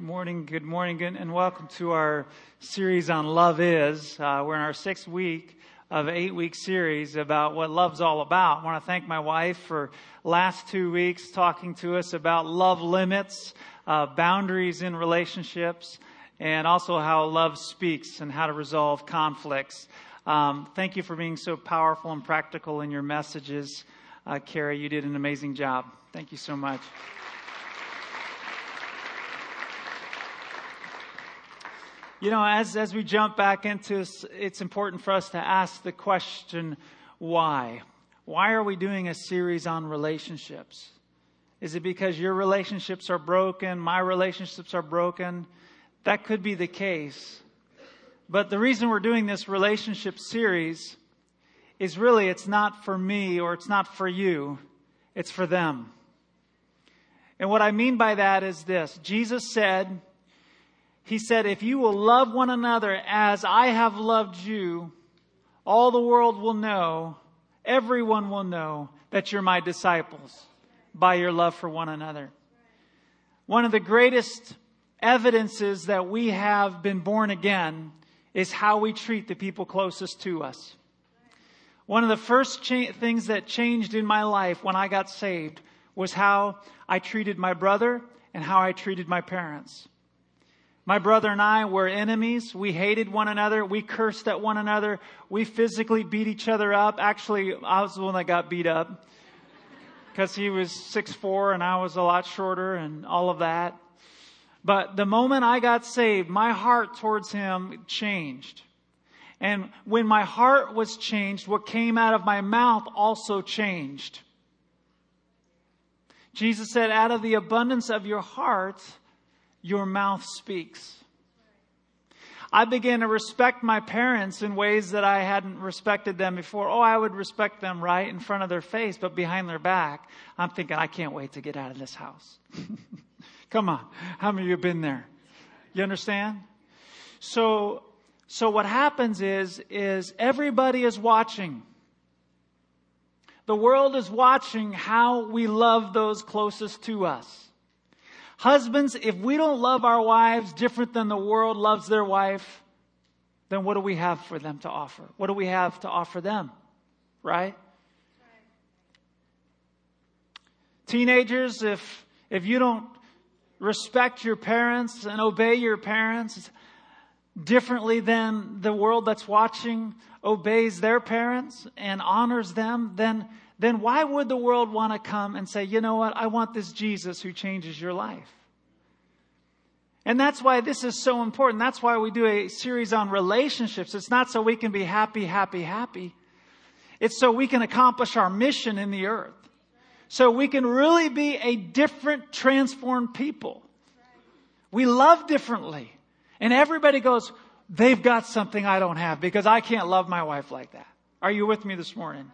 Good morning, good morning, and welcome to our series on Love Is. Uh, we're in our sixth week of an eight week series about what love's all about. I want to thank my wife for last two weeks talking to us about love limits, uh, boundaries in relationships, and also how love speaks and how to resolve conflicts. Um, thank you for being so powerful and practical in your messages. Uh, Carrie, you did an amazing job. Thank you so much. You know, as, as we jump back into this, it's important for us to ask the question, why? Why are we doing a series on relationships? Is it because your relationships are broken? My relationships are broken? That could be the case. But the reason we're doing this relationship series is really it's not for me or it's not for you. It's for them. And what I mean by that is this. Jesus said, he said, If you will love one another as I have loved you, all the world will know, everyone will know that you're my disciples by your love for one another. One of the greatest evidences that we have been born again is how we treat the people closest to us. One of the first cha- things that changed in my life when I got saved was how I treated my brother and how I treated my parents. My brother and I were enemies. We hated one another. We cursed at one another. We physically beat each other up. Actually, I was the one that got beat up because he was six four and I was a lot shorter and all of that. But the moment I got saved, my heart towards him changed. And when my heart was changed, what came out of my mouth also changed. Jesus said, out of the abundance of your heart, your mouth speaks. I began to respect my parents in ways that I hadn't respected them before. Oh, I would respect them right in front of their face, but behind their back, I'm thinking, I can't wait to get out of this house. Come on. How many of you have been there? You understand? So, so what happens is, is everybody is watching. The world is watching how we love those closest to us. Husbands, if we don't love our wives different than the world loves their wife, then what do we have for them to offer? What do we have to offer them? Right? Teenagers, if, if you don't respect your parents and obey your parents differently than the world that's watching obeys their parents and honors them, then then why would the world want to come and say, you know what, I want this Jesus who changes your life? And that's why this is so important. That's why we do a series on relationships. It's not so we can be happy, happy, happy. It's so we can accomplish our mission in the earth. So we can really be a different, transformed people. We love differently. And everybody goes, they've got something I don't have because I can't love my wife like that. Are you with me this morning?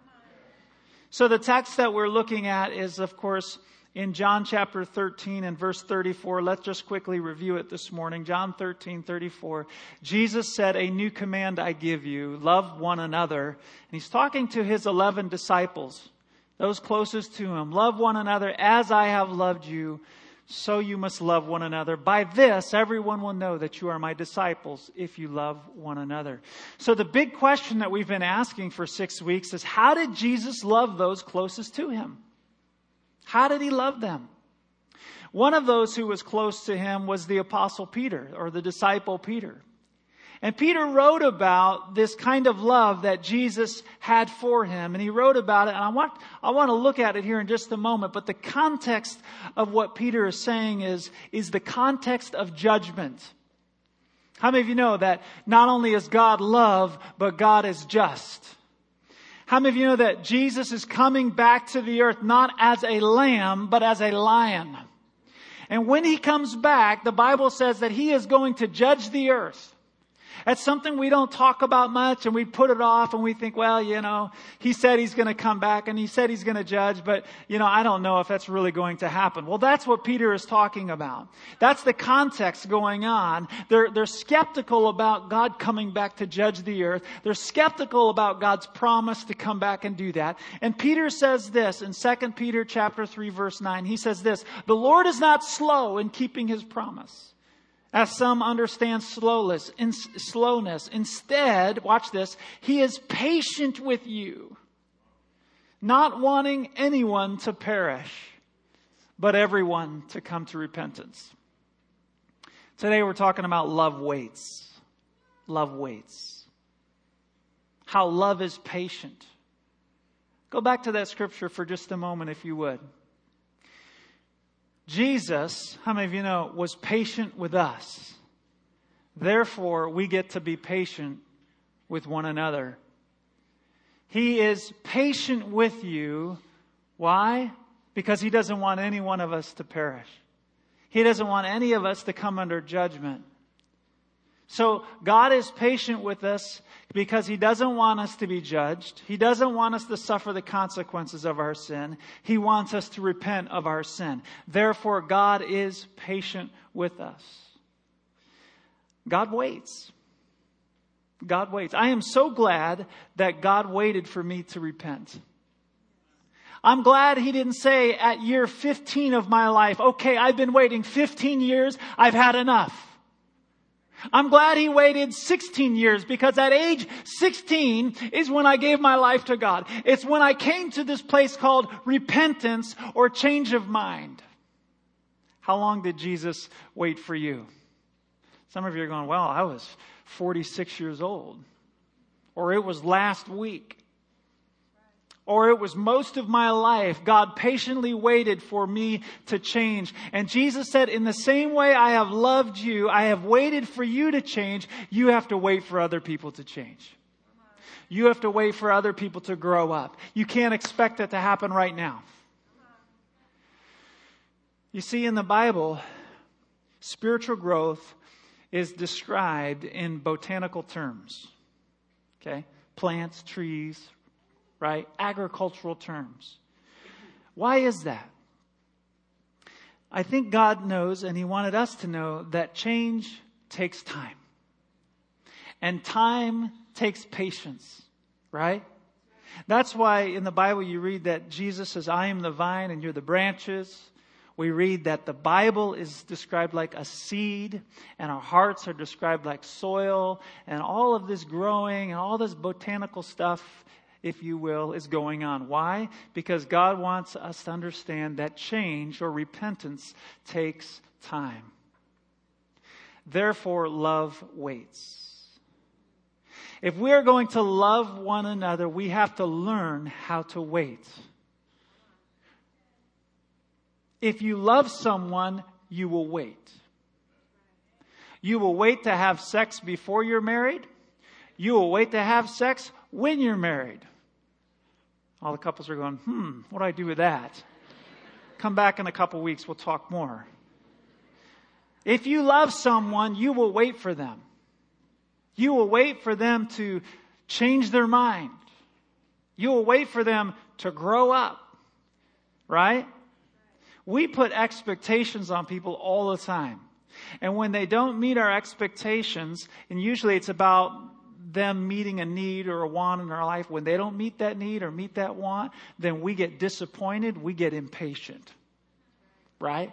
So the text that we're looking at is, of course, in John chapter 13 and verse 34. Let's just quickly review it this morning. John 13, 34. Jesus said, A new command I give you, love one another. And he's talking to his 11 disciples, those closest to him. Love one another as I have loved you so you must love one another. By this, everyone will know that you are my disciples if you love one another. So the big question that we've been asking for six weeks is how did Jesus love those closest to him? How did he love them? One of those who was close to him was the apostle Peter or the disciple Peter. And Peter wrote about this kind of love that Jesus had for him. And he wrote about it. And I want, I want to look at it here in just a moment. But the context of what Peter is saying is, is the context of judgment. How many of you know that not only is God love, but God is just? How many of you know that Jesus is coming back to the earth not as a lamb, but as a lion? And when he comes back, the Bible says that he is going to judge the earth. That's something we don't talk about much and we put it off and we think, well, you know, he said he's going to come back and he said he's going to judge, but, you know, I don't know if that's really going to happen. Well, that's what Peter is talking about. That's the context going on. They're, they're skeptical about God coming back to judge the earth. They're skeptical about God's promise to come back and do that. And Peter says this in 2 Peter chapter 3 verse 9. He says this, the Lord is not slow in keeping his promise as some understand slowness, in, slowness. Instead, watch this, he is patient with you, not wanting anyone to perish, but everyone to come to repentance. Today we're talking about love waits. Love waits. How love is patient. Go back to that scripture for just a moment, if you would. Jesus, how many of you know, was patient with us. Therefore, we get to be patient with one another. He is patient with you. Why? Because he doesn't want any one of us to perish. He doesn't want any of us to come under judgment. So God is patient with us because He doesn't want us to be judged. He doesn't want us to suffer the consequences of our sin. He wants us to repent of our sin. Therefore, God is patient with us. God waits. God waits. I am so glad that God waited for me to repent. I'm glad he didn't say at year 15 of my life, okay, I've been waiting 15 years, I've had enough. I'm glad he waited 16 years because at age 16 is when I gave my life to God. It's when I came to this place called repentance or change of mind. How long did Jesus wait for you? Some of you are going, well, I was 46 years old. Or it was last week or it was most of my life, God patiently waited for me to change. And Jesus said, in the same way I have loved you, I have waited for you to change, you have to wait for other people to change. You have to wait for other people to grow up. You can't expect that to happen right now. You see, in the Bible, spiritual growth is described in botanical terms. Okay? Plants, trees, right? Agricultural terms. Why is that? I think God knows, and He wanted us to know, that change takes time. And time takes patience, right? That's why in the Bible you read that Jesus says, I am the vine and you're the branches. We read that the Bible is described like a seed and our hearts are described like soil and all of this growing and all this botanical stuff if you will, is going on. Why? Because God wants us to understand that change or repentance takes time. Therefore, love waits. If we are going to love one another, we have to learn how to wait. If you love someone, you will wait. You will wait to have sex before you're married. You will wait to have sex when you're married. All the couples are going, hmm, what do I do with that? Come back in a couple weeks, we'll talk more. If you love someone, you will wait for them. You will wait for them to change their mind. You will wait for them to grow up. Right? We put expectations on people all the time. And when they don't meet our expectations, and usually it's about them meeting a need or a want in our life, when they don't meet that need or meet that want, then we get disappointed, we get impatient. Right?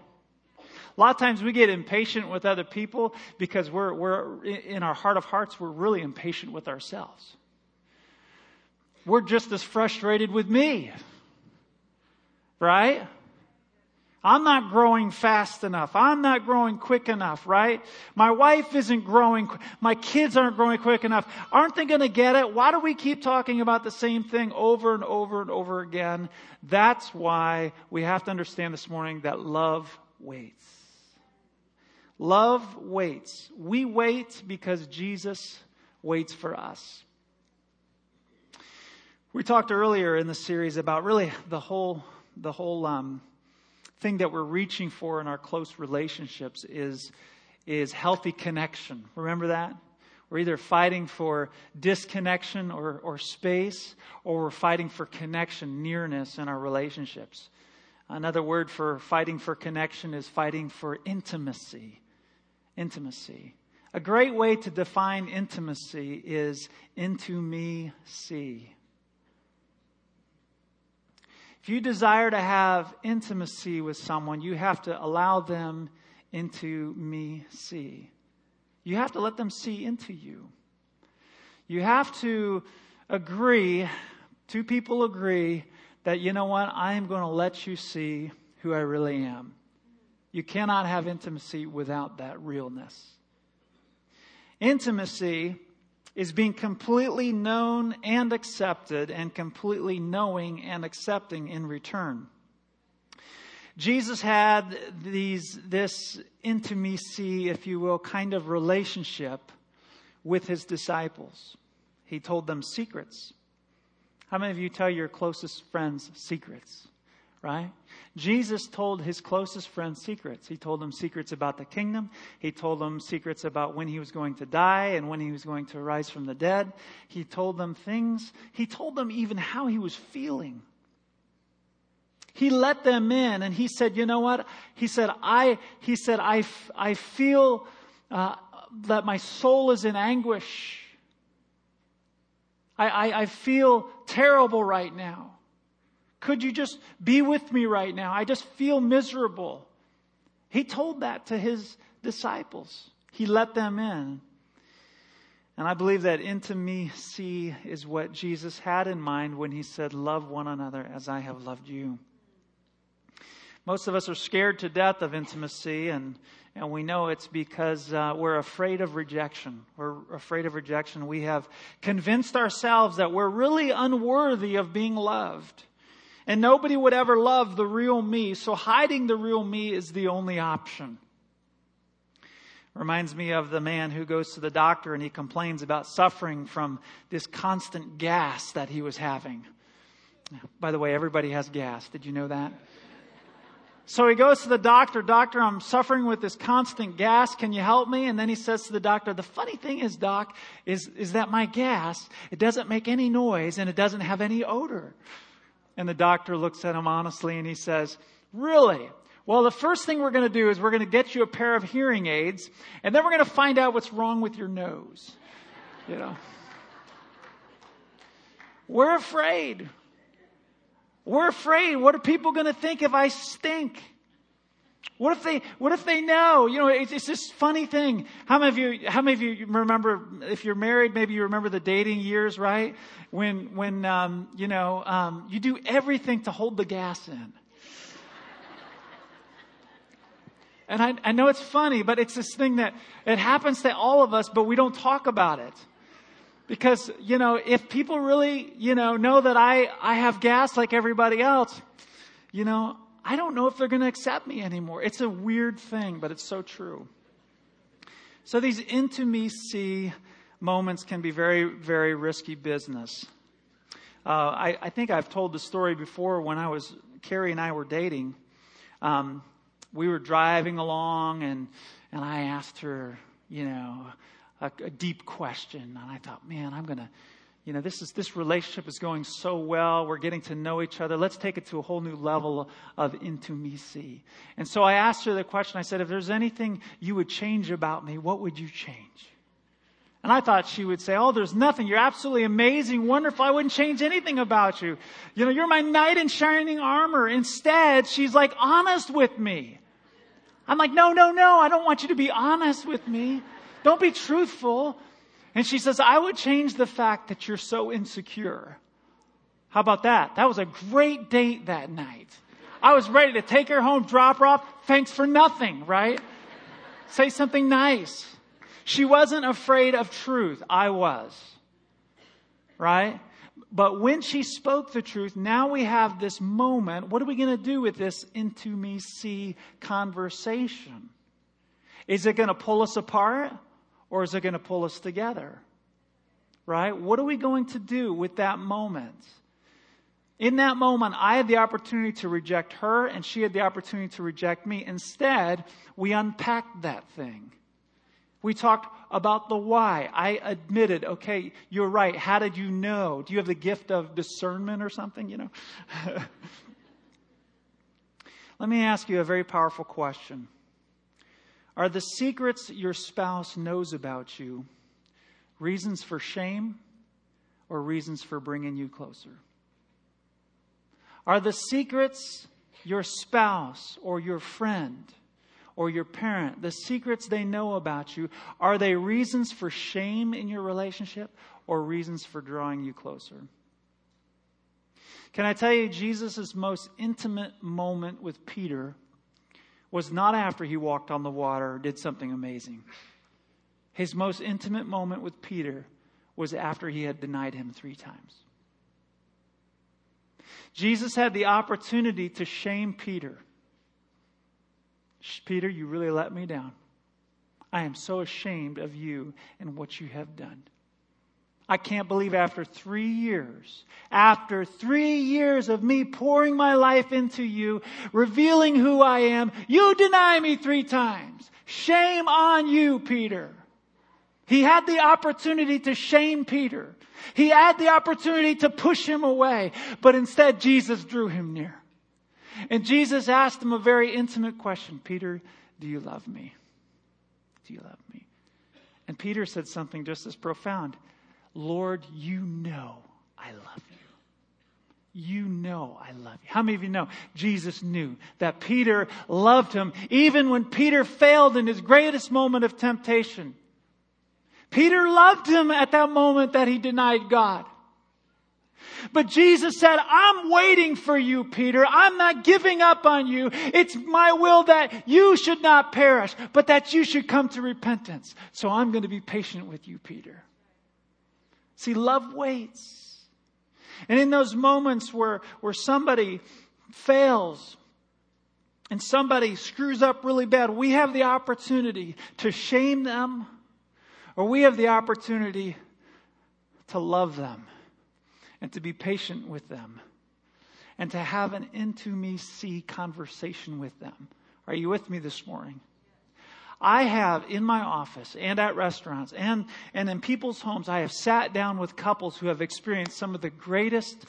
A lot of times we get impatient with other people because we're, we're in our heart of hearts, we're really impatient with ourselves. We're just as frustrated with me. Right? I'm not growing fast enough. I'm not growing quick enough, right? My wife isn't growing. My kids aren't growing quick enough. Aren't they going to get it? Why do we keep talking about the same thing over and over and over again? That's why we have to understand this morning that love waits. Love waits. We wait because Jesus waits for us. We talked earlier in the series about really the whole, the whole, um, thing that we're reaching for in our close relationships is, is healthy connection. Remember that? We're either fighting for disconnection or, or space, or we're fighting for connection, nearness in our relationships. Another word for fighting for connection is fighting for intimacy. Intimacy. A great way to define intimacy is into me see. If you desire to have intimacy with someone, you have to allow them into me see. You have to let them see into you. You have to agree, two people agree, that, you know what, I am going to let you see who I really am. You cannot have intimacy without that realness. Intimacy is being completely known and accepted and completely knowing and accepting in return. Jesus had these, this intimacy, if you will, kind of relationship with his disciples. He told them secrets. How many of you tell your closest friends secrets? Right? Jesus told his closest friends secrets. He told them secrets about the kingdom. He told them secrets about when he was going to die and when he was going to rise from the dead. He told them things. He told them even how he was feeling. He let them in and he said, you know what? He said, I, he said, I, I feel uh, that my soul is in anguish. I, I, I feel terrible right now. Could you just be with me right now? I just feel miserable. He told that to his disciples. He let them in. And I believe that intimacy is what Jesus had in mind when he said, Love one another as I have loved you. Most of us are scared to death of intimacy, and, and we know it's because uh, we're afraid of rejection. We're afraid of rejection. We have convinced ourselves that we're really unworthy of being loved. And nobody would ever love the real me, so hiding the real me is the only option. Reminds me of the man who goes to the doctor and he complains about suffering from this constant gas that he was having. By the way, everybody has gas. Did you know that? So he goes to the doctor, Doctor, I'm suffering with this constant gas. Can you help me? And then he says to the doctor, The funny thing is, Doc, is, is that my gas, it doesn't make any noise and it doesn't have any odor. And the doctor looks at him honestly and he says, Really? Well, the first thing we're going to do is we're going to get you a pair of hearing aids and then we're going to find out what's wrong with your nose. You know? We're afraid. We're afraid. What are people going to think if I stink? What if they, what if they know? You know, it's, it's this funny thing. How many of you, how many of you remember, if you're married, maybe you remember the dating years, right? When, when, um, you know, um, you do everything to hold the gas in. And I, I know it's funny, but it's this thing that it happens to all of us, but we don't talk about it. Because, you know, if people really, you know, know that I, I have gas like everybody else, you know, I don't know if they're going to accept me anymore. It's a weird thing, but it's so true. So these intimacy moments can be very, very risky business. Uh, I, I, think I've told the story before when I was, Carrie and I were dating. Um, we were driving along and, and I asked her, you know, a, a deep question. And I thought, man, I'm going to, you know, this is, this relationship is going so well. We're getting to know each other. Let's take it to a whole new level of intimacy. And so I asked her the question. I said, if there's anything you would change about me, what would you change? And I thought she would say, Oh, there's nothing. You're absolutely amazing, wonderful. I wouldn't change anything about you. You know, you're my knight in shining armor. Instead, she's like honest with me. I'm like, no, no, no. I don't want you to be honest with me. Don't be truthful. And she says, I would change the fact that you're so insecure. How about that? That was a great date that night. I was ready to take her home, drop her off. Thanks for nothing, right? Say something nice. She wasn't afraid of truth. I was. Right? But when she spoke the truth, now we have this moment. What are we going to do with this intimacy conversation? Is it going to pull us apart? Or is it going to pull us together? Right? What are we going to do with that moment? In that moment, I had the opportunity to reject her, and she had the opportunity to reject me. Instead, we unpacked that thing. We talked about the why. I admitted, okay, you're right. How did you know? Do you have the gift of discernment or something? You know? Let me ask you a very powerful question. Are the secrets your spouse knows about you reasons for shame or reasons for bringing you closer? Are the secrets your spouse or your friend or your parent, the secrets they know about you, are they reasons for shame in your relationship or reasons for drawing you closer? Can I tell you, Jesus' most intimate moment with Peter was not after he walked on the water or did something amazing. His most intimate moment with Peter was after he had denied him three times. Jesus had the opportunity to shame Peter. Peter, you really let me down. I am so ashamed of you and what you have done. I can't believe after three years, after three years of me pouring my life into you, revealing who I am, you deny me three times. Shame on you, Peter. He had the opportunity to shame Peter. He had the opportunity to push him away, but instead Jesus drew him near. And Jesus asked him a very intimate question Peter, do you love me? Do you love me? And Peter said something just as profound Lord, you know I love you. You know I love you. How many of you know Jesus knew that Peter loved him even when Peter failed in his greatest moment of temptation? Peter loved him at that moment that he denied God. But Jesus said, I'm waiting for you, Peter. I'm not giving up on you. It's my will that you should not perish, but that you should come to repentance. So I'm going to be patient with you, Peter. See, love waits. And in those moments where, where somebody fails and somebody screws up really bad, we have the opportunity to shame them or we have the opportunity to love them and to be patient with them and to have an intimacy conversation with them. Are you with me this morning? I have in my office and at restaurants and, and in people's homes, I have sat down with couples who have experienced some of the greatest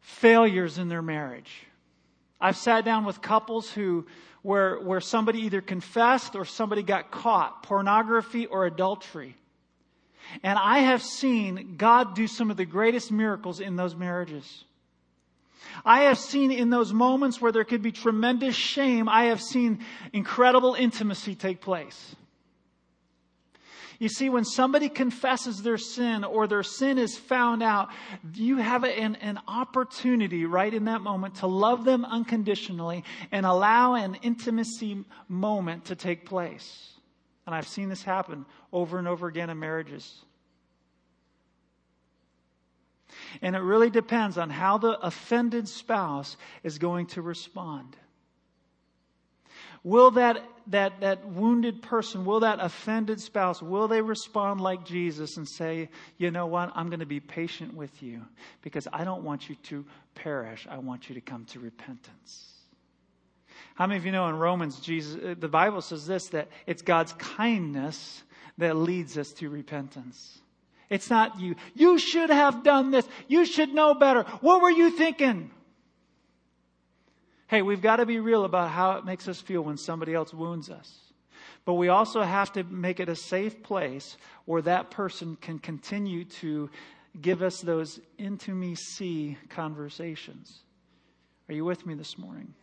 failures in their marriage. I've sat down with couples who, where, where somebody either confessed or somebody got caught, pornography or adultery. And I have seen God do some of the greatest miracles in those marriages. I have seen in those moments where there could be tremendous shame, I have seen incredible intimacy take place. You see, when somebody confesses their sin or their sin is found out, you have an, an opportunity right in that moment to love them unconditionally and allow an intimacy moment to take place. And I've seen this happen over and over again in marriages. And it really depends on how the offended spouse is going to respond. Will that, that, that wounded person, will that offended spouse, will they respond like Jesus and say, you know what, I'm going to be patient with you because I don't want you to perish. I want you to come to repentance. How many of you know in Romans, Jesus, uh, the Bible says this that it's God's kindness that leads us to repentance. It's not you. You should have done this. You should know better. What were you thinking? Hey, we've got to be real about how it makes us feel when somebody else wounds us. But we also have to make it a safe place where that person can continue to give us those intimacy conversations. Are you with me this morning?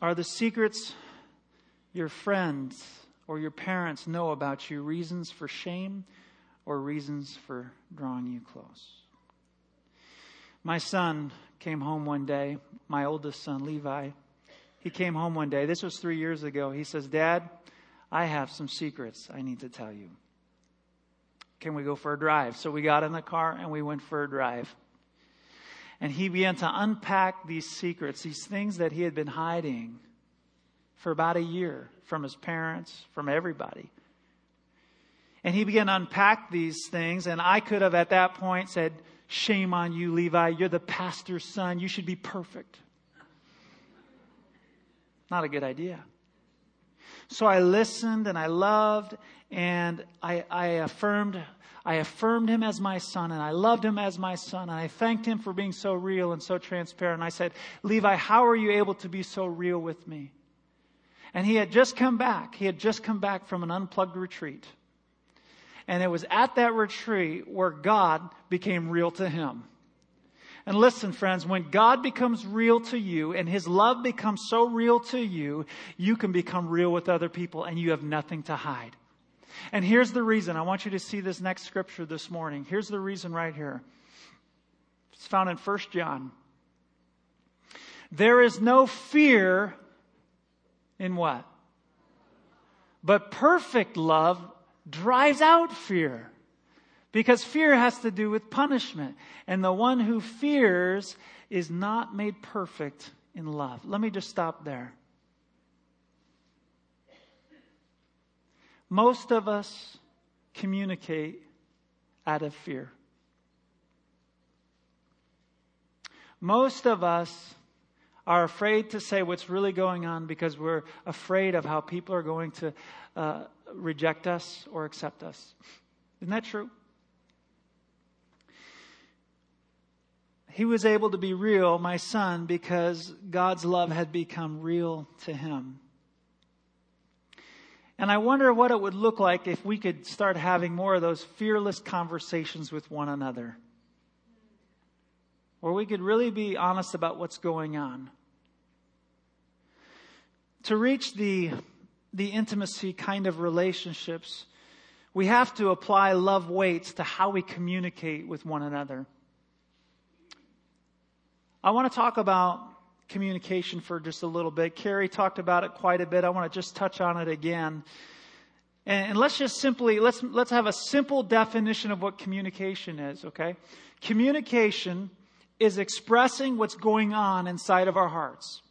Are the secrets your friends or your parents know about you reasons for shame or reasons for drawing you close? My son came home one day, my oldest son, Levi. He came home one day. This was three years ago. He says, Dad, I have some secrets I need to tell you. Can we go for a drive? So we got in the car and we went for a drive. And he began to unpack these secrets, these things that he had been hiding for about a year from his parents, from everybody. And he began to unpack these things, and I could have at that point said, Shame on you, Levi. You're the pastor's son. You should be perfect. Not a good idea. So I listened and I loved and I, I affirmed I affirmed him as my son and I loved him as my son and I thanked him for being so real and so transparent. I said, Levi, how are you able to be so real with me? And he had just come back. He had just come back from an unplugged retreat. And it was at that retreat where God became real to him. And listen, friends, when God becomes real to you and His love becomes so real to you, you can become real with other people and you have nothing to hide. And here's the reason. I want you to see this next scripture this morning. Here's the reason right here. It's found in 1 John. There is no fear in what? But perfect love drives out fear. Because fear has to do with punishment. And the one who fears is not made perfect in love. Let me just stop there. Most of us communicate out of fear. Most of us are afraid to say what's really going on because we're afraid of how people are going to uh, reject us or accept us. Isn't that true? He was able to be real, my son, because God's love had become real to him. And I wonder what it would look like if we could start having more of those fearless conversations with one another where we could really be honest about what's going on. To reach the, the intimacy kind of relationships, we have to apply love waits to how we communicate with one another. I want to talk about communication for just a little bit. Carrie talked about it quite a bit. I want to just touch on it again. And, and let's just simply, let's, let's have a simple definition of what communication is, okay? Communication is expressing what's going on inside of our hearts.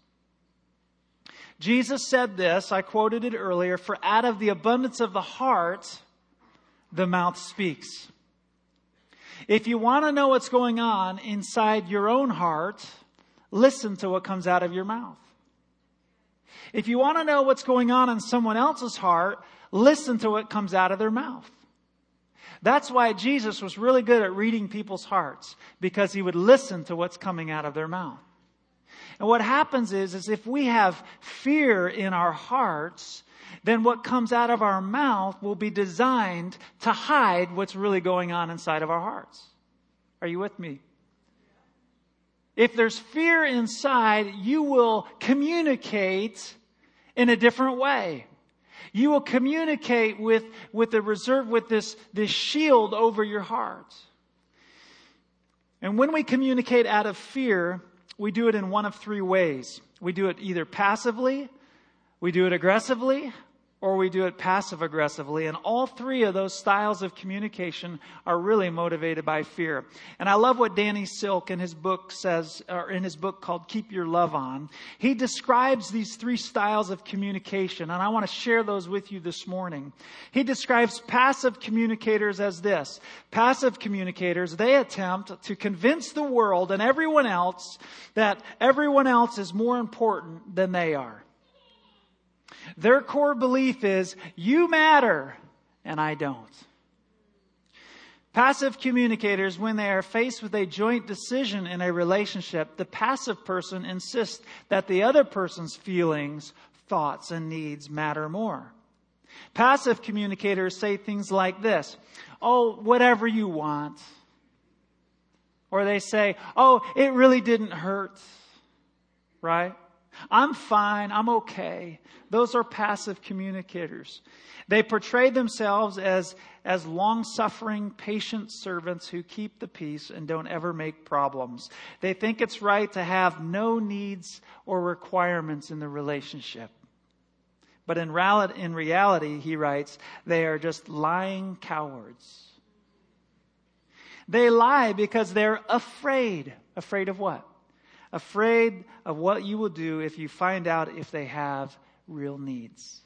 Jesus said this, I quoted it earlier, for out of the abundance of the heart, the mouth speaks. If you want to know what's going on inside your own heart, listen to what comes out of your mouth. If you want to know what's going on in someone else's heart, listen to what comes out of their mouth. That's why Jesus was really good at reading people's hearts, because he would listen to what's coming out of their mouth. And what happens is, is if we have fear in our hearts, then what comes out of our mouth will be designed to hide what's really going on inside of our hearts. Are you with me? If there's fear inside, you will communicate in a different way. You will communicate with, with the reserve, with this, this shield over your heart. And when we communicate out of fear, we do it in one of three ways. We do it either passively, we do it aggressively, or we do it passive aggressively. And all three of those styles of communication are really motivated by fear. And I love what Danny Silk in his book says, or in his book called Keep Your Love On. He describes these three styles of communication, and I want to share those with you this morning. He describes passive communicators as this. Passive communicators, they attempt to convince the world and everyone else that everyone else is more important than they are. Their core belief is, you matter and I don't. Passive communicators, when they are faced with a joint decision in a relationship, the passive person insists that the other person's feelings, thoughts, and needs matter more. Passive communicators say things like this, oh, whatever you want. Or they say, oh, it really didn't hurt. Right? I'm fine. I'm okay. Those are passive communicators. They portray themselves as, as long suffering, patient servants who keep the peace and don't ever make problems. They think it's right to have no needs or requirements in the relationship. But in reality, in reality, he writes, they are just lying cowards. They lie because they're afraid. Afraid of what? Afraid of what you will do if you find out if they have real needs.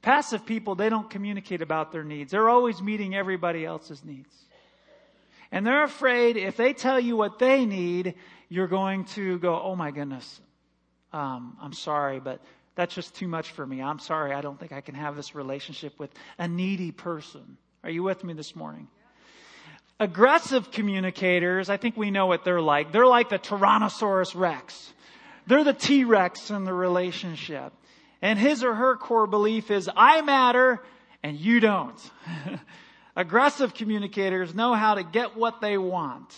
Passive people, they don't communicate about their needs. They're always meeting everybody else's needs. And they're afraid if they tell you what they need, you're going to go, oh my goodness, um, I'm sorry, but that's just too much for me. I'm sorry, I don't think I can have this relationship with a needy person. Are you with me this morning? Aggressive communicators, I think we know what they're like. They're like the Tyrannosaurus Rex. They're the T-Rex in the relationship. And his or her core belief is, I matter and you don't. Aggressive communicators know how to get what they want.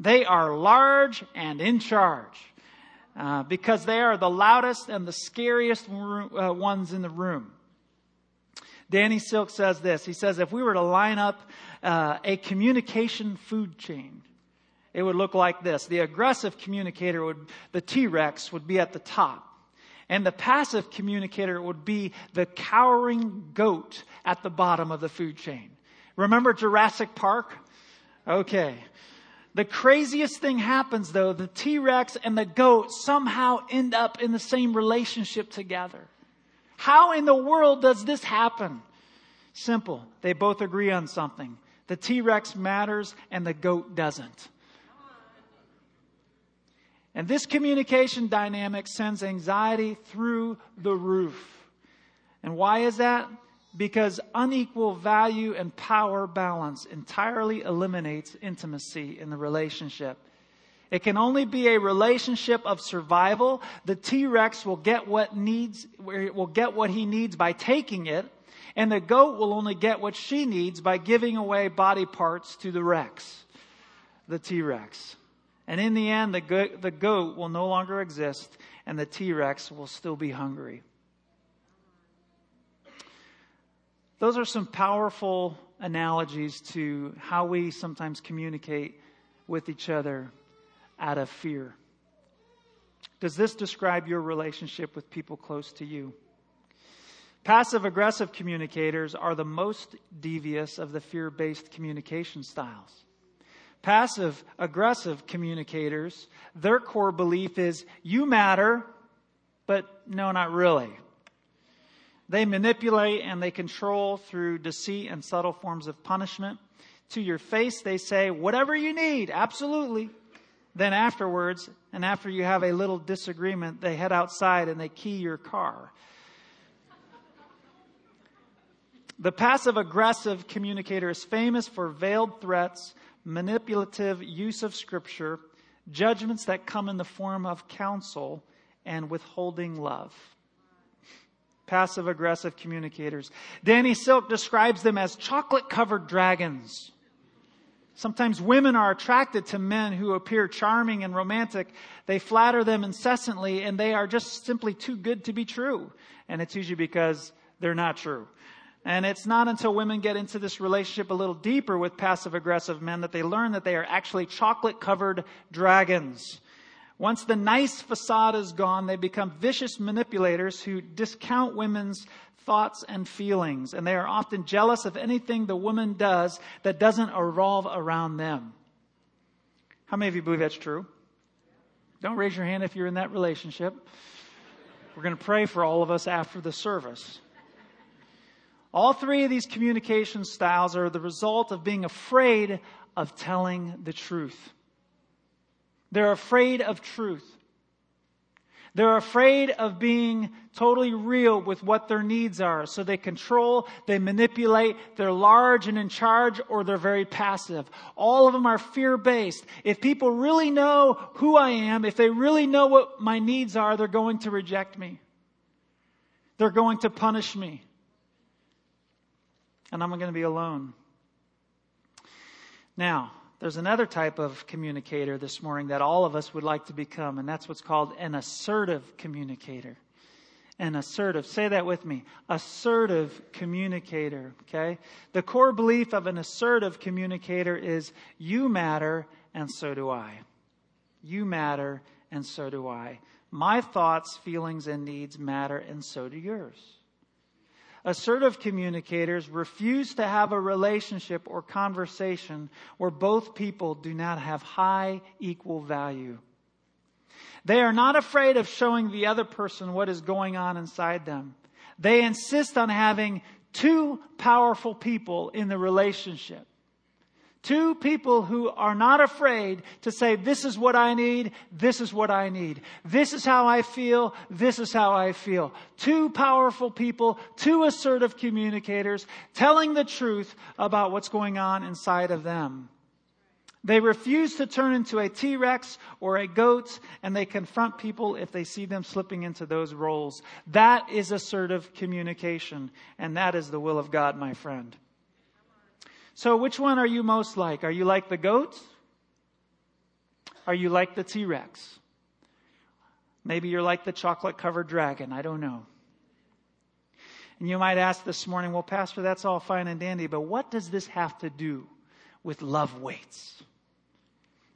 They are large and in charge uh, because they are the loudest and the scariest uh, ones in the room. Danny Silk says this. He says, if we were to line up uh, a communication food chain, it would look like this. The aggressive communicator would, the T-Rex would be at the top. And the passive communicator would be the cowering goat at the bottom of the food chain. Remember Jurassic Park? Okay. The craziest thing happens though, the T-Rex and the goat somehow end up in the same relationship together. How in the world does this happen? Simple. They both agree on something. The T-Rex matters and the goat doesn't. And this communication dynamic sends anxiety through the roof. And why is that? Because unequal value and power balance entirely eliminates intimacy in the relationship. It can only be a relationship of survival. The T-Rex will get what needs, will get what he needs by taking it, and the goat will only get what she needs by giving away body parts to the Rex, the T-Rex. And in the end, the, go- the goat will no longer exist and the T Rex will still be hungry. Those are some powerful analogies to how we sometimes communicate with each other out of fear. Does this describe your relationship with people close to you? Passive aggressive communicators are the most devious of the fear based communication styles. Passive aggressive communicators, their core belief is you matter, but no, not really. They manipulate and they control through deceit and subtle forms of punishment. To your face, they say, whatever you need, absolutely. Then afterwards, and after you have a little disagreement, they head outside and they key your car. The passive aggressive communicator is famous for veiled threats manipulative use of scripture, judgments that come in the form of counsel, and withholding love. Passive aggressive communicators. Danny Silk describes them as chocolate covered dragons. Sometimes women are attracted to men who appear charming and romantic. They flatter them incessantly and they are just simply too good to be true. And it's usually because they're not true. And it's not until women get into this relationship a little deeper with passive aggressive men that they learn that they are actually chocolate covered dragons. Once the nice facade is gone, they become vicious manipulators who discount women's thoughts and feelings. And they are often jealous of anything the woman does that doesn't revolve around them. How many of you believe that's true? Don't raise your hand if you're in that relationship. We're going to pray for all of us after the service. All three of these communication styles are the result of being afraid of telling the truth. They're afraid of truth. They're afraid of being totally real with what their needs are. So they control, they manipulate, they're large and in charge, or they're very passive. All of them are fear based. If people really know who I am, if they really know what my needs are, they're going to reject me. They're going to punish me and I'm going to be alone. Now, there's another type of communicator this morning that all of us would like to become, and that's what's called an assertive communicator. An assertive, say that with me, assertive communicator, okay? The core belief of an assertive communicator is you matter and so do I. You matter and so do I. My thoughts, feelings, and needs matter and so do yours. Assertive communicators refuse to have a relationship or conversation where both people do not have high equal value. They are not afraid of showing the other person what is going on inside them. They insist on having two powerful people in the relationship. Two people who are not afraid to say, this is what I need, this is what I need. This is how I feel, this is how I feel. Two powerful people, two assertive communicators telling the truth about what's going on inside of them. They refuse to turn into a T-Rex or a goat and they confront people if they see them slipping into those roles. That is assertive communication and that is the will of God, my friend. So which one are you most like? Are you like the goat? Are you like the T Rex? Maybe you're like the chocolate covered dragon. I don't know. And you might ask this morning, well, Pastor, that's all fine and dandy, but what does this have to do with love waits?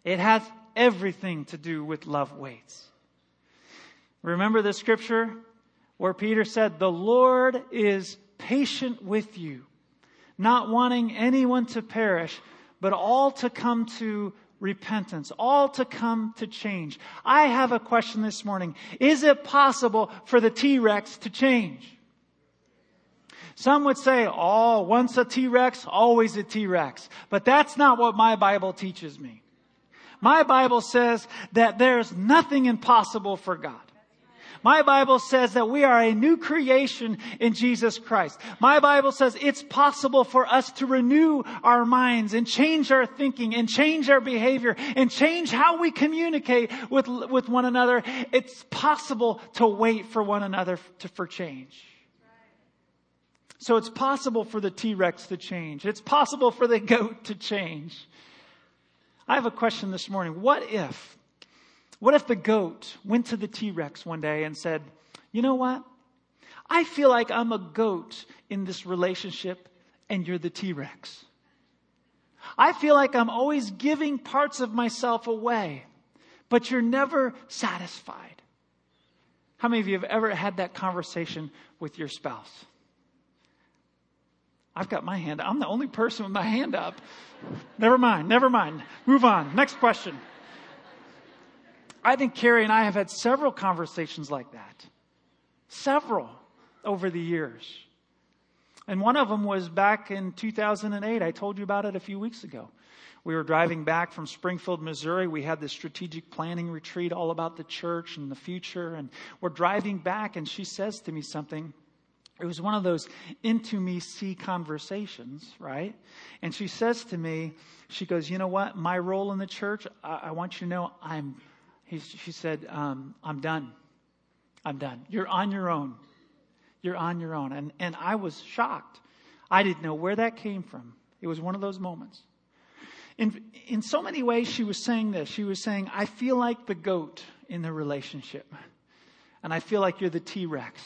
It has everything to do with love waits. Remember the scripture where Peter said, the Lord is patient with you, not wanting anyone to perish, but all to come to repentance, all to come to change. I have a question this morning. Is it possible for the T-Rex to change? Some would say, oh, once a T-Rex, always a T-Rex. But that's not what my Bible teaches me. My Bible says that there's nothing impossible for God. My Bible says that we are a new creation in Jesus Christ. My Bible says it's possible for us to renew our minds and change our thinking and change our behavior and change how we communicate with, with one another. It's possible to wait for one another to, for change. So it's possible for the T-Rex to change. It's possible for the goat to change. I have a question this morning. What if what if the goat went to the T Rex one day and said, You know what? I feel like I'm a goat in this relationship and you're the T Rex. I feel like I'm always giving parts of myself away, but you're never satisfied. How many of you have ever had that conversation with your spouse? I've got my hand. I'm the only person with my hand up. Never mind. Never mind. Move on. Next question. I think Carrie and I have had several conversations like that. Several over the years. And one of them was back in 2008. I told you about it a few weeks ago. We were driving back from Springfield, Missouri. We had this strategic planning retreat all about the church and the future. And we're driving back, and she says to me something. It was one of those into me see conversations, right? And she says to me, she goes, You know what? My role in the church, I, I want you to know I'm he, she said, um, I'm done. I'm done. You're on your own. You're on your own. And, and I was shocked. I didn't know where that came from. It was one of those moments. In, in so many ways, she was saying this. She was saying, I feel like the goat in the relationship. And I feel like you're the T Rex.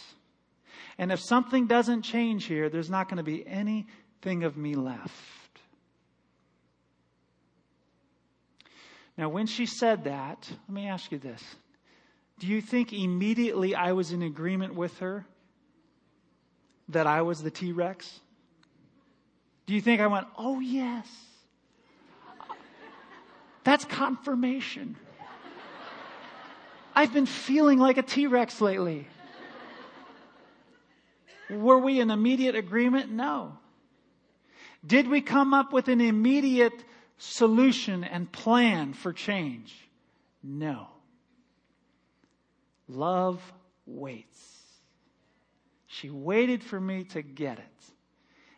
And if something doesn't change here, there's not going to be anything of me left. Now, when she said that, let me ask you this. Do you think immediately I was in agreement with her that I was the T Rex? Do you think I went, oh, yes? That's confirmation. I've been feeling like a T Rex lately. Were we in immediate agreement? No. Did we come up with an immediate solution and plan for change? No. Love waits. She waited for me to get it.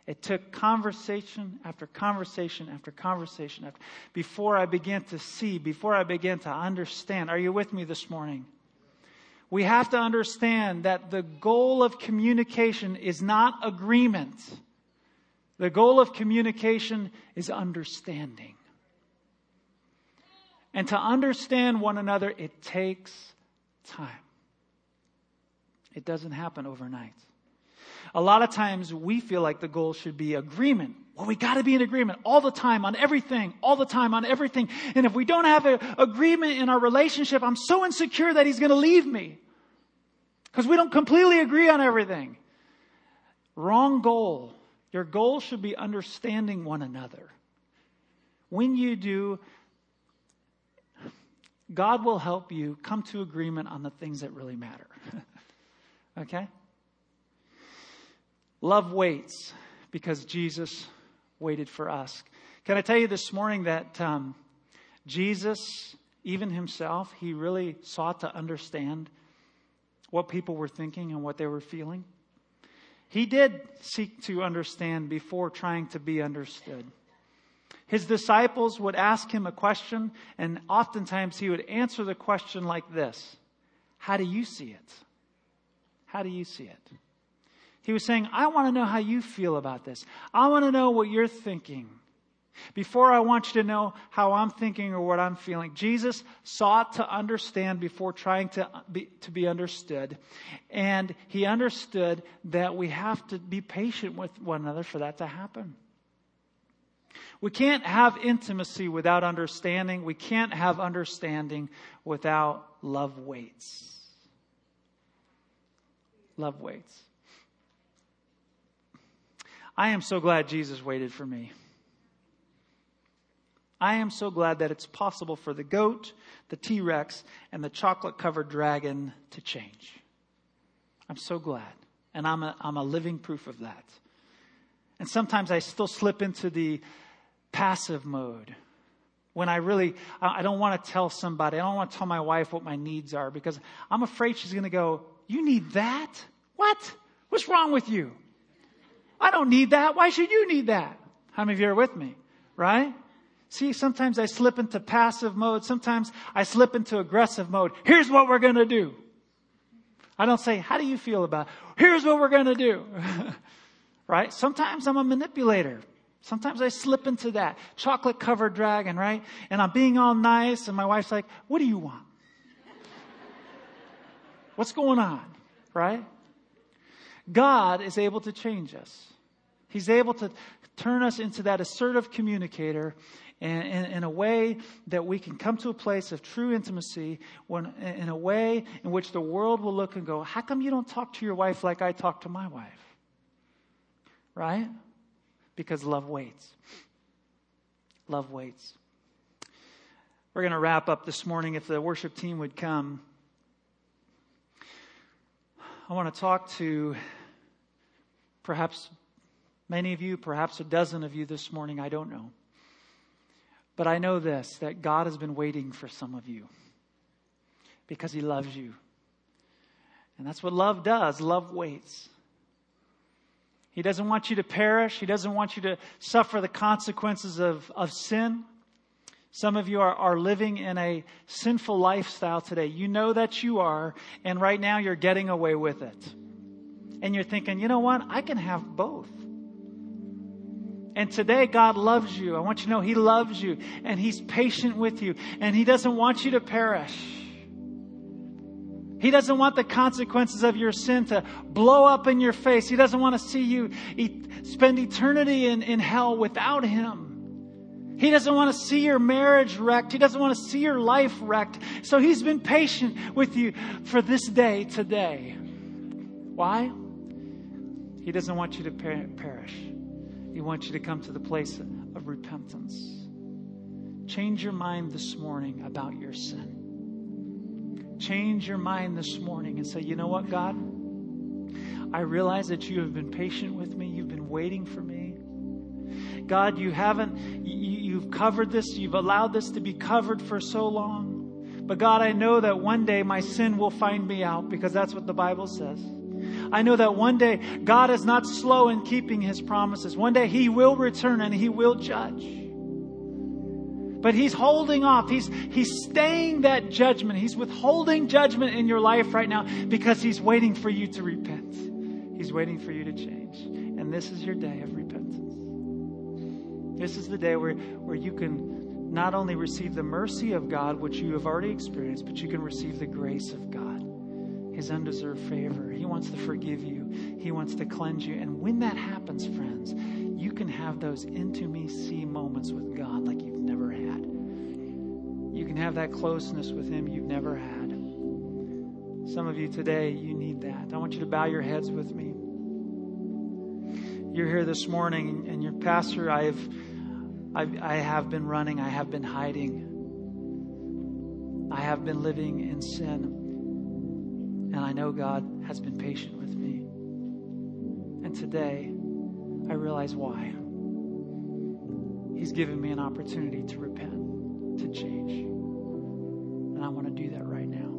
It took conversation after conversation after conversation after, before I began to see, before I began to understand. Are you with me this morning? We have to understand that the goal of communication is not agreement. The goal of communication is understanding. And to understand one another, it takes time. It doesn't happen overnight. A lot of times we feel like the goal should be agreement. Well, we got to be in agreement all the time on everything, all the time on everything. And if we don't have an agreement in our relationship, I'm so insecure that he's going to leave me. Because we don't completely agree on everything. Wrong goal. Your goal should be understanding one another. When you do, God will help you come to agreement on the things that really matter. okay? Love waits because Jesus waited for us. Can I tell you this morning that um, Jesus, even himself, he really sought to understand what people were thinking and what they were feeling? He did seek to understand before trying to be understood. His disciples would ask him a question, and oftentimes he would answer the question like this How do you see it? How do you see it? He was saying, I want to know how you feel about this. I want to know what you're thinking. Before I want you to know how I'm thinking or what I'm feeling, Jesus sought to understand before trying to be, to be understood. And he understood that we have to be patient with one another for that to happen. We can't have intimacy without understanding. We can't have understanding without love waits. Love waits. I am so glad Jesus waited for me. I am so glad that it's possible for the goat, the T Rex, and the chocolate covered dragon to change. I'm so glad. And I'm a, I'm a living proof of that. And sometimes I still slip into the passive mode when I really, I don't want to tell somebody, I don't want to tell my wife what my needs are because I'm afraid she's going to go, You need that? What? What's wrong with you? I don't need that. Why should you need that? How many of you are with me? Right? See, sometimes I slip into passive mode. Sometimes I slip into aggressive mode. Here's what we're going to do. I don't say, how do you feel about it? Here's what we're going to do. right? Sometimes I'm a manipulator. Sometimes I slip into that chocolate covered dragon, right? And I'm being all nice and my wife's like, what do you want? What's going on? Right? God is able to change us. He's able to turn us into that assertive communicator in, in, a way that we can come to a place of true intimacy, when, in a way in which the world will look and go, How come you don't talk to your wife like I talk to my wife? Right? Because love waits. Love waits. We're going to wrap up this morning. If the worship team would come, I want to talk to perhaps many of you, perhaps a dozen of you this morning. I don't know. But I know this that God has been waiting for some of you because He loves you. And that's what love does love waits. He doesn't want you to perish, He doesn't want you to suffer the consequences of, of sin. Some of you are, are living in a sinful lifestyle today. You know that you are, and right now you're getting away with it. And you're thinking, you know what? I can have both. And today, God loves you. I want you to know He loves you and He's patient with you and He doesn't want you to perish. He doesn't want the consequences of your sin to blow up in your face. He doesn't want to see you spend eternity in, in hell without Him. He doesn't want to see your marriage wrecked. He doesn't want to see your life wrecked. So He's been patient with you for this day today. Why? He doesn't want you to perish. He wants you to come to the place of repentance. Change your mind this morning about your sin. Change your mind this morning and say, you know what, God? I realize that you have been patient with me. You've been waiting for me. God, you haven't, you, have covered this, you've allowed this to be covered for so long. But God, I know that one day my sin will find me out because that's what the Bible says. I know that one day God is not slow in keeping his promises. One day he will return and he will judge. But he's holding off. He's, he's staying that judgment. He's withholding judgment in your life right now because he's waiting for you to repent. He's waiting for you to change. And this is your day of repentance. This is the day where, where you can not only receive the mercy of God, which you have already experienced, but you can receive the grace of God his undeserved favor. He wants to forgive you, He wants to cleanse you. And when that happens, friends, you can have those into me see moments with God like you've never had. You can have that closeness with Him you've never had. Some of you today, you need that. I want you to bow your heads with me. You're here this morning, and your pastor, I have, I've, I have been running, I have been hiding, I have been living in sin. And I know God has been patient with me. And today, I realize why. He's given me an opportunity to repent, to change. And I want to do that right now.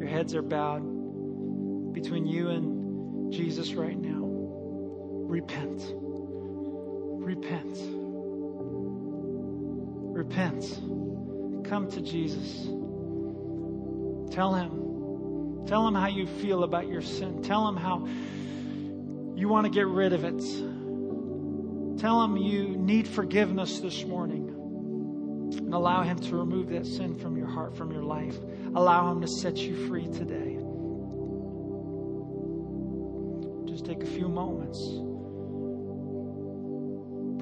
Your heads are bowed between you and Jesus right now. Repent. Repent. Repent. Come to Jesus. Tell him. Tell him how you feel about your sin. Tell him how you want to get rid of it. Tell him you need forgiveness this morning. And allow him to remove that sin from your heart, from your life. Allow him to set you free today. Just take a few moments.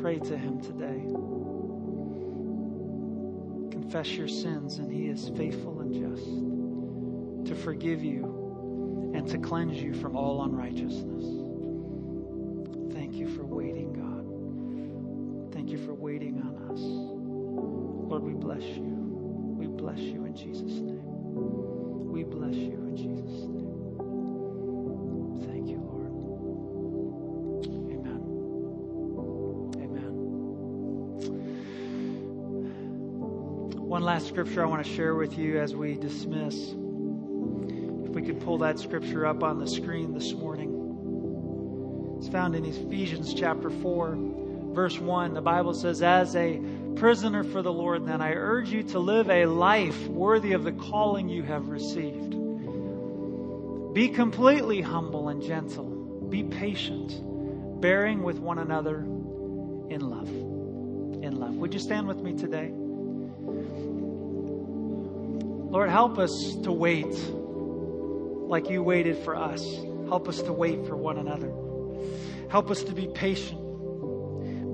Pray to him today. Confess your sins, and he is faithful and just to forgive you and to cleanse you from all unrighteousness. Thank you for waiting, God. Thank you for waiting on us. Lord, we bless you. We bless you in Jesus' name. We bless you in Jesus' name. Thank you, Lord. Amen. Amen. One last scripture I want to share with you as we dismiss. We could pull that scripture up on the screen this morning. It's found in Ephesians chapter 4, verse 1. The Bible says, As a prisoner for the Lord, then I urge you to live a life worthy of the calling you have received. Be completely humble and gentle. Be patient, bearing with one another in love. In love. Would you stand with me today? Lord, help us to wait like you waited for us. Help us to wait for one another. Help us to be patient,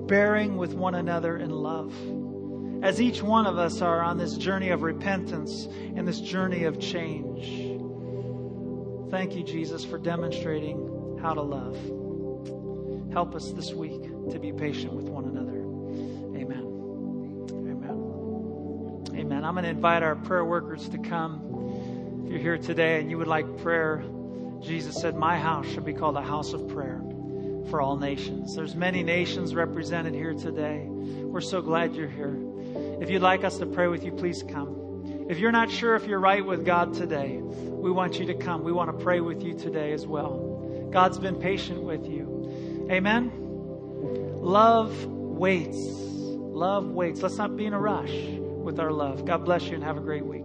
bearing with one another in love. As each one of us are on this journey of repentance and this journey of change. Thank you, Jesus, for demonstrating how to love. Help us this week to be patient with one another. Amen. Amen. Amen. I'm going to invite our prayer workers to come. If you're here today and you would like prayer, Jesus said, My house should be called a house of prayer for all nations. There's many nations represented here today. We're so glad you're here. If you'd like us to pray with you, please come. If you're not sure if you're right with God today, we want you to come. We want to pray with you today as well. God's been patient with you. Amen. Love waits. Love waits. Let's not be in a rush with our love. God bless you and have a great week.